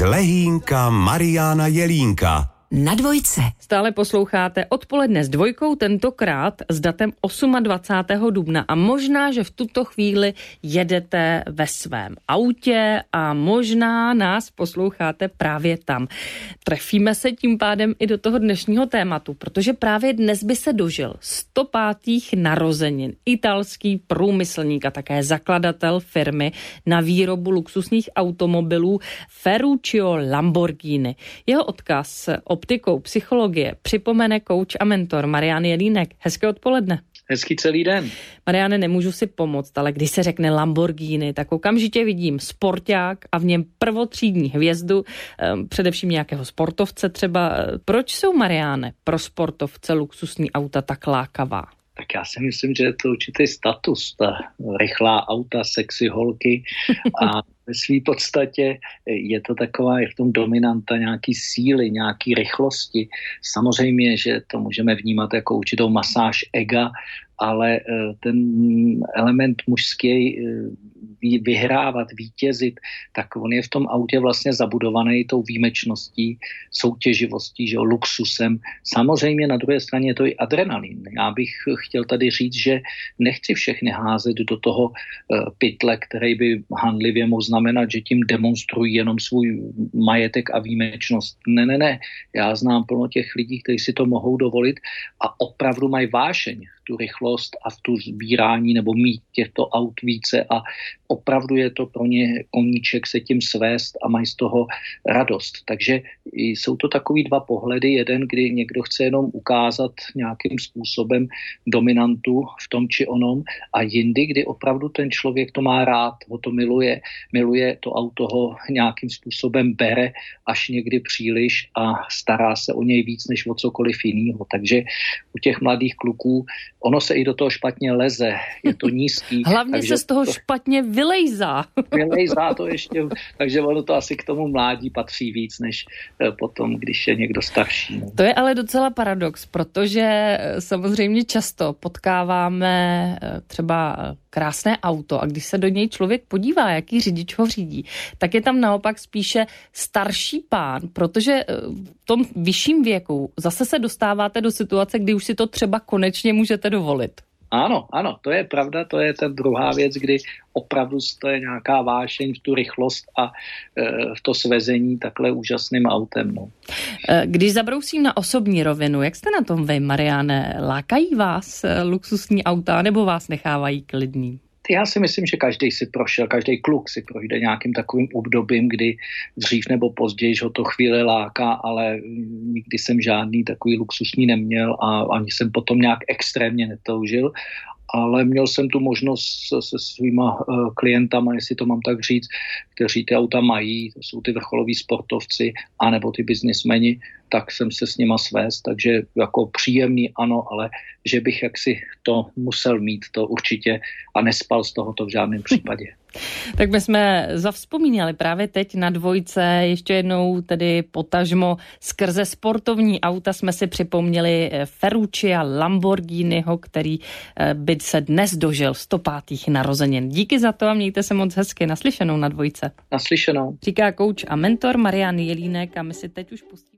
Lehínka Mariana Jelínka na dvojce. Stále posloucháte odpoledne s dvojkou, tentokrát s datem 28. dubna a možná, že v tuto chvíli jedete ve svém autě a možná nás posloucháte právě tam. Trefíme se tím pádem i do toho dnešního tématu, protože právě dnes by se dožil 105. narozenin italský průmyslník a také zakladatel firmy na výrobu luxusních automobilů Ferruccio Lamborghini. Jeho odkaz o optikou psychologie připomene kouč a mentor Marian Jelínek. Hezké odpoledne. Hezký celý den. Mariane, nemůžu si pomoct, ale když se řekne Lamborghini, tak okamžitě vidím sporták a v něm prvotřídní hvězdu, ehm, především nějakého sportovce třeba. Proč jsou Mariáne pro sportovce luxusní auta tak lákavá? Tak já si myslím, že je to určitý status, ta rychlá auta, sexy holky a ve své podstatě je to taková, je v tom dominanta nějaký síly, nějaký rychlosti. Samozřejmě, že to můžeme vnímat jako určitou masáž ega, ale eh, ten element mužský eh, vyhrávat, vítězit, tak on je v tom autě vlastně zabudovaný tou výjimečností, soutěživostí, že jo, luxusem. Samozřejmě na druhé straně je to i adrenalin. Já bych chtěl tady říct, že nechci všechny házet do toho eh, pytle, který by handlivě mohl znamenat, že tím demonstrují jenom svůj majetek a výjimečnost. Ne, ne, ne. Já znám plno těch lidí, kteří si to mohou dovolit a opravdu mají vášeň tu rychlost a tu sbírání nebo mít těchto aut více a opravdu je to pro ně koníček se tím svést a mají z toho radost. Takže jsou to takový dva pohledy. Jeden, kdy někdo chce jenom ukázat nějakým způsobem dominantu v tom či onom a jindy, kdy opravdu ten člověk to má rád, ho to miluje, miluje to auto ho nějakým způsobem bere až někdy příliš a stará se o něj víc než o cokoliv jiného. Takže u těch mladých kluků ono se i do toho špatně leze, je to nízký. Hlavně se z toho to... špatně vylejzá. vylejzá to ještě, takže ono to asi k tomu mládí patří víc, než eh, potom, když je někdo starší. To je ale docela paradox, protože eh, samozřejmě často potkáváme eh, třeba krásné auto a když se do něj člověk podívá, jaký řidič ho řídí, tak je tam naopak spíše starší pán, protože v tom vyšším věku zase se dostáváte do situace, kdy už si to třeba konečně můžete dovolit. Ano, ano, to je pravda, to je ta druhá věc, kdy opravdu to je nějaká vášeň v tu rychlost a e, v to svezení takhle úžasným autem. No. E, když zabrousím na osobní rovinu, jak jste na tom vy, Mariane? Lákají vás e, luxusní auta nebo vás nechávají klidný? Já si myslím, že každý si prošel, každý kluk si projde nějakým takovým obdobím, kdy dřív nebo později ho to chvíli láká, ale nikdy jsem žádný takový luxusní neměl a ani jsem potom nějak extrémně netoužil. Ale měl jsem tu možnost se, svýma uh, klientama, jestli to mám tak říct, kteří ty auta mají, to jsou ty vrcholoví sportovci, anebo ty biznismeni, tak jsem se s nima svést, takže jako příjemný ano, ale že bych jaksi to musel mít, to určitě a nespal z tohoto v žádném případě. Tak my jsme zavzpomínali právě teď na dvojce, ještě jednou tedy potažmo skrze sportovní auta jsme si připomněli eh, Ferruccia Lamborghiniho, který eh, by se dnes dožil 105. narozenin. Díky za to a mějte se moc hezky. Naslyšenou na dvojce. Naslyšenou. Říká kouč a mentor Marian Jelínek a my si teď už pustíme